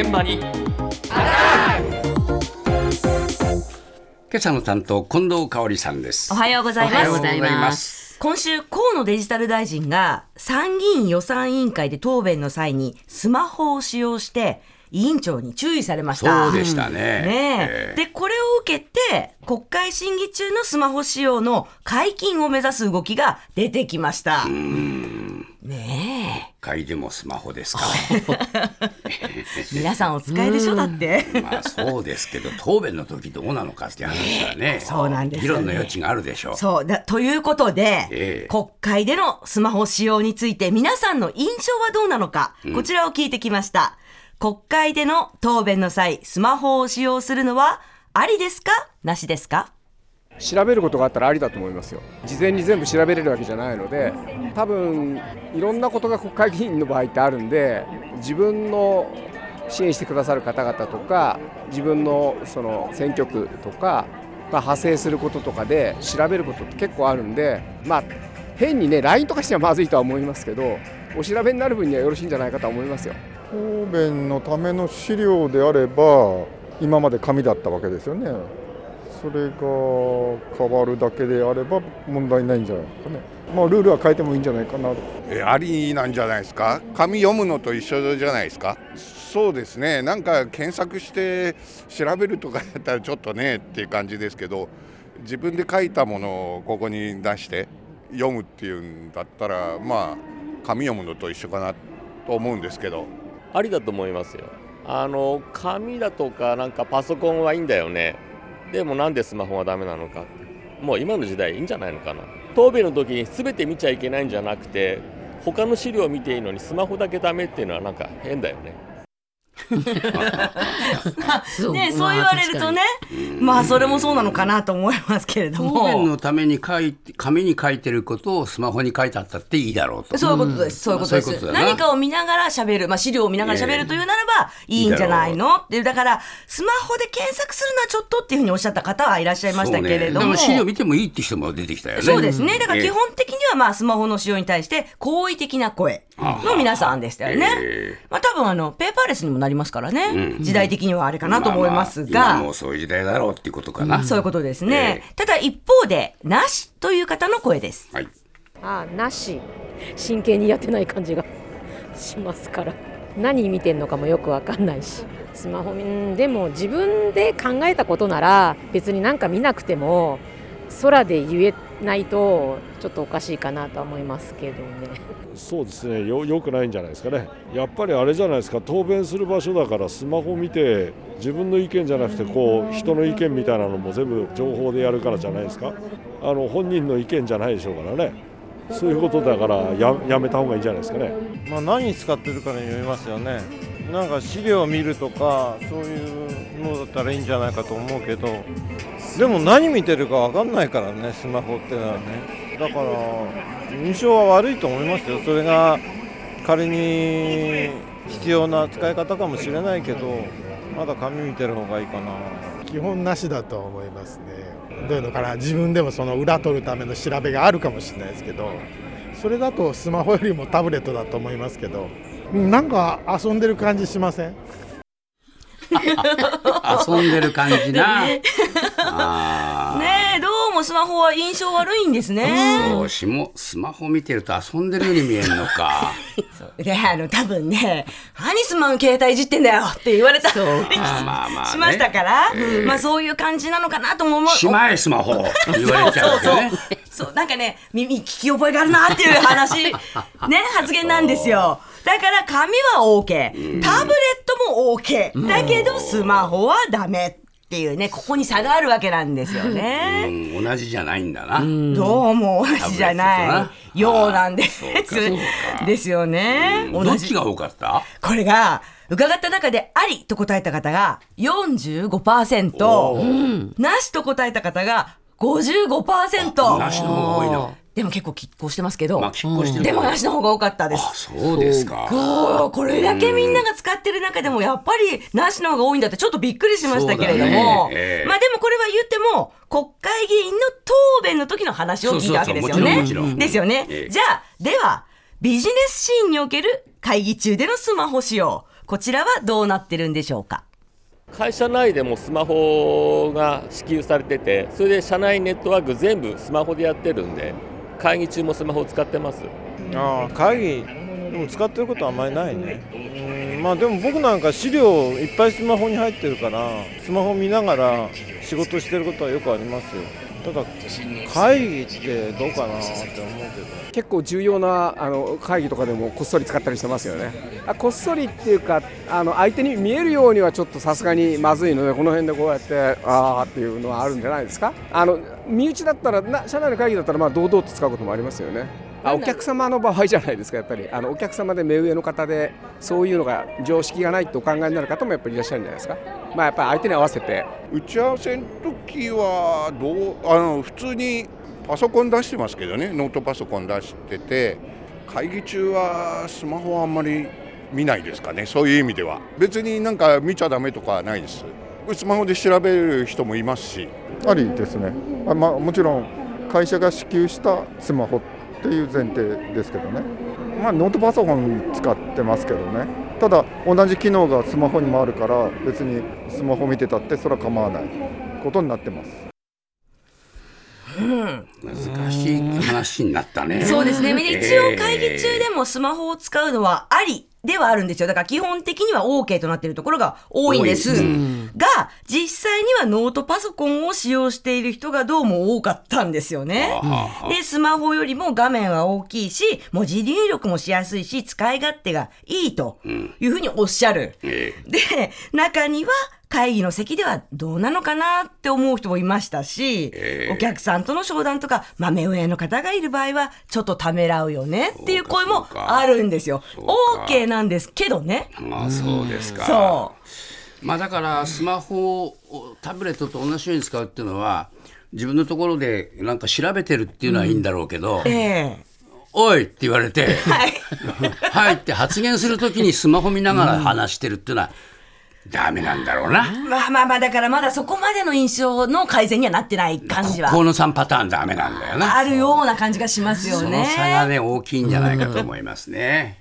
現場に。今朝の担当近藤香織さんです。おはようございおはようますございます。今週河野デジタル大臣が参議院予算委員会で答弁の際にスマホを使用して委員長に注意されました。そうでしたね。ねえ。ええ。でこれを受けて国会審議中のスマホ使用の解禁を目指す動きが出てきました。ね会でもスマホですか。え 皆さんお使いでしょだって。まあそうですけど答弁の時どうなのかって話はね。そうなんですよね。議論の余地があるでしょう。そう。だということで、ええ。国会でのスマホ使用について皆さんの印象はどうなのか、こちらを聞いてきました。国会での答弁の際スマホを使用するのはありですか？なしですか？調べることがあったらありだと思いますよ事前に全部調べれるわけじゃないので多分いろんなことが国会議員の場合ってあるんで自分の支援してくださる方々とか自分のその選挙区とか、まあ、派生することとかで調べることって結構あるんでまあ変にね LINE とかしてはまずいとは思いますけどお調べになる分にはよろしいんじゃないかと思いますよ。答弁のための資料であれば今まで紙だったわけですよねそれが変わるだけであれば問題ないんじゃないですかね。まあルールは変えてもいいんじゃないかなと。えありなんじゃないですか？紙読むのと一緒じゃないですか？そうですね。なんか検索して調べるとかやったらちょっとねっていう感じですけど自分で書いたものをここに出して読むっていうんだったらまあ紙読むのと一緒かなと思うんですけど。ありだと思いますよ。あの紙だとかなんかパソコンはいいんだよねでもなんでスマホはダメなのか。もう今の時代いいんじゃないのかな。答弁の時に全て見ちゃいけないんじゃなくて他の資料を見ていいのにスマホだけダメっていうのはなんか変だよね。ねそう言われるとねまあそれもそうなのかなと思いますけれど答弁ものために書いて紙に書いてることをスマホに書いてあったっていいだろうとそういうことです。そういうことです。何かを見ながら喋る、まあ資料を見ながら喋るというならばいいん。じゃないのっていう、だからスマホで検索するのはちょっとっていうふうにおっしゃった方はいらっしゃいましたけれども。資料見てもいいって人も出てきたよねそうですね。だからええ基本的にはまあスマホの使用に対して好意的な声の皆さん。でしたよねええ。まあ多分あのペーパーレスにもなりますからね。時代的にはあれかなと思いますまあまあが。今もうそういう時代だろうっていうことかな、そういうことですね。えただ一方で、なしという方の声です。はいああなし真剣にやってない感じがしますから何見てんのかもよくわかんないしスマホうんでも自分で考えたことなら別になんか見なくても空で言えないとちょっとおかしいかなとは思いますけどね。そうですね。よよくないんじゃないですかね。やっぱりあれじゃないですか。答弁する場所だからスマホ見て自分の意見じゃなくてこう人の意見みたいなのも全部情報でやるからじゃないですか。あの本人の意見じゃないでしょうからね。そういうことだからややめた方がいいんじゃないですかね。まあ、何に使ってるかによりますよね。なんか資料を見るとかそういうのだったらいいんじゃないかと思うけどでも何見てるか分かんないからねスマホってのはね。だから印象は悪いと思いますよ。それが仮に必要な使い方かもしれないけどまだ紙見てる方がいいかな。基本なしだと思いますね。どういうのかな。自分でもその裏取るための調べがあるかもしれないですけどそれだとスマホよりもタブレットだと思いますけどなんか遊んでる感じしません？遊んでる感じな。ねえ、どうもスマホは印象悪いんですね。そうしもスマホ見てると遊んでるように見えるのか。で、あの、多分ね、何スマホ携帯いじってんだよって言われた。りまあまあまあね。しましたから、ええ。まあそういう感じなのかなとも思う。しまえスマホ。言われちゃうそうそう。そう、なんかね、耳聞き覚えがあるなっていう話、ね、発言なんですよ。だから紙は OK、タブレットも OK、だけどスマホはダメっていうね、ここに差があるわけなんですよね。うん同じじゃないんだな、どうも同じじゃない。ようなんです。ですよね。ど。っちが多かった？これが、伺った中でありと答えた方が45%、なしと答えた方が55%。なしの方が多いなでも結構拮抗してますけど、まあ拮抗してる。でもなしの方が多かったです。あそうですか。これだけみんなが使ってる中でもやっぱりなしの方が多いんだってちょっとびっくりしましたけれども、ね。ええ。まあでもこれは言っても国会議員の答弁の時の話を聞いたわけですよそうそうそう。ね。ですよね。ええ。じゃあではビジネスシーンにおける会議中でのスマホ使用こちらはどうなってるんでしょうか？会社内でもスマホが支給されててそれで社内ネットワーク全部スマホでやってるんで会議中もスマホを使ってます。ああ会議でも使ってることはあんまりないね。うんまあでも僕なんか資料いっぱいスマホに入ってるからスマホ見ながら仕事してることはよくありますよ。ただ会議ってどうかなって思うけど。結構重要なあの会議とかでもこっそり使ったりしてますよね。あこっそりっていうかあの相手に見えるようにはちょっとさすがにまずいのでこの辺でこうやってああっていうのはあるんじゃないですか？あの身内だったらな社内の会議だったらまあ堂々と使うこともありますよね。あお客様の場合じゃないですかやっぱり。あのお客様で目上の方でそういうのが常識がないとお考えになる方もやっぱりいらっしゃるんじゃないですか。まあやっぱり相手に合わせて。打ち合わせの時はどうあの普通にパソコン出してますけどね。ノートパソコン出してて会議中はスマホはあんまり見ないですかね。そういう意味では。別になんか見ちゃダメとかはないです。スマホで調べる人もいますし。ありですね。あ、まあ、もちろん会社が支給したスマホっていう前提ですけどね、まあ、ノートパソコン使ってますけどねただ同じ機能がスマホにもあるから別にスマホ見てたってそれは構わないことになってます。難しい話になったね。そうですね。え一応会議中でもスマホを使うのはありではあるんですよ。だから基本的には OK となっているところが多いんです。が、実際にはノートパソコンを使用している人がどうも多かったんですよね。で、スマホよりも画面は大きいし、文字入力もしやすいし、使い勝手がいいというふうにおっしゃる。えで、中には会議の席ではどうなのかなって思う人もいましたし、ええお客さんとの商談とか、まあ、目上の方がいる場合は、ちょっとためらうよねっていう声もあるんですよ。OK なんですけどね。ああそうですか。そまあだからスマホをタブレットと同じように使うっていうのは自分のところでなんか調べてるっていうのはいいんだろうけど、う。えおいって言われて、えはい。はいって発言するときにスマホ見ながら話してるっていうのはダメなんだろうな。まあまあまあ、だからまだそこまでの印象の改善にはなってない感じは河野さんパターンダメなんだよな。あるような感じがしますよそのね。差がね大きいんじゃないかと思いますね。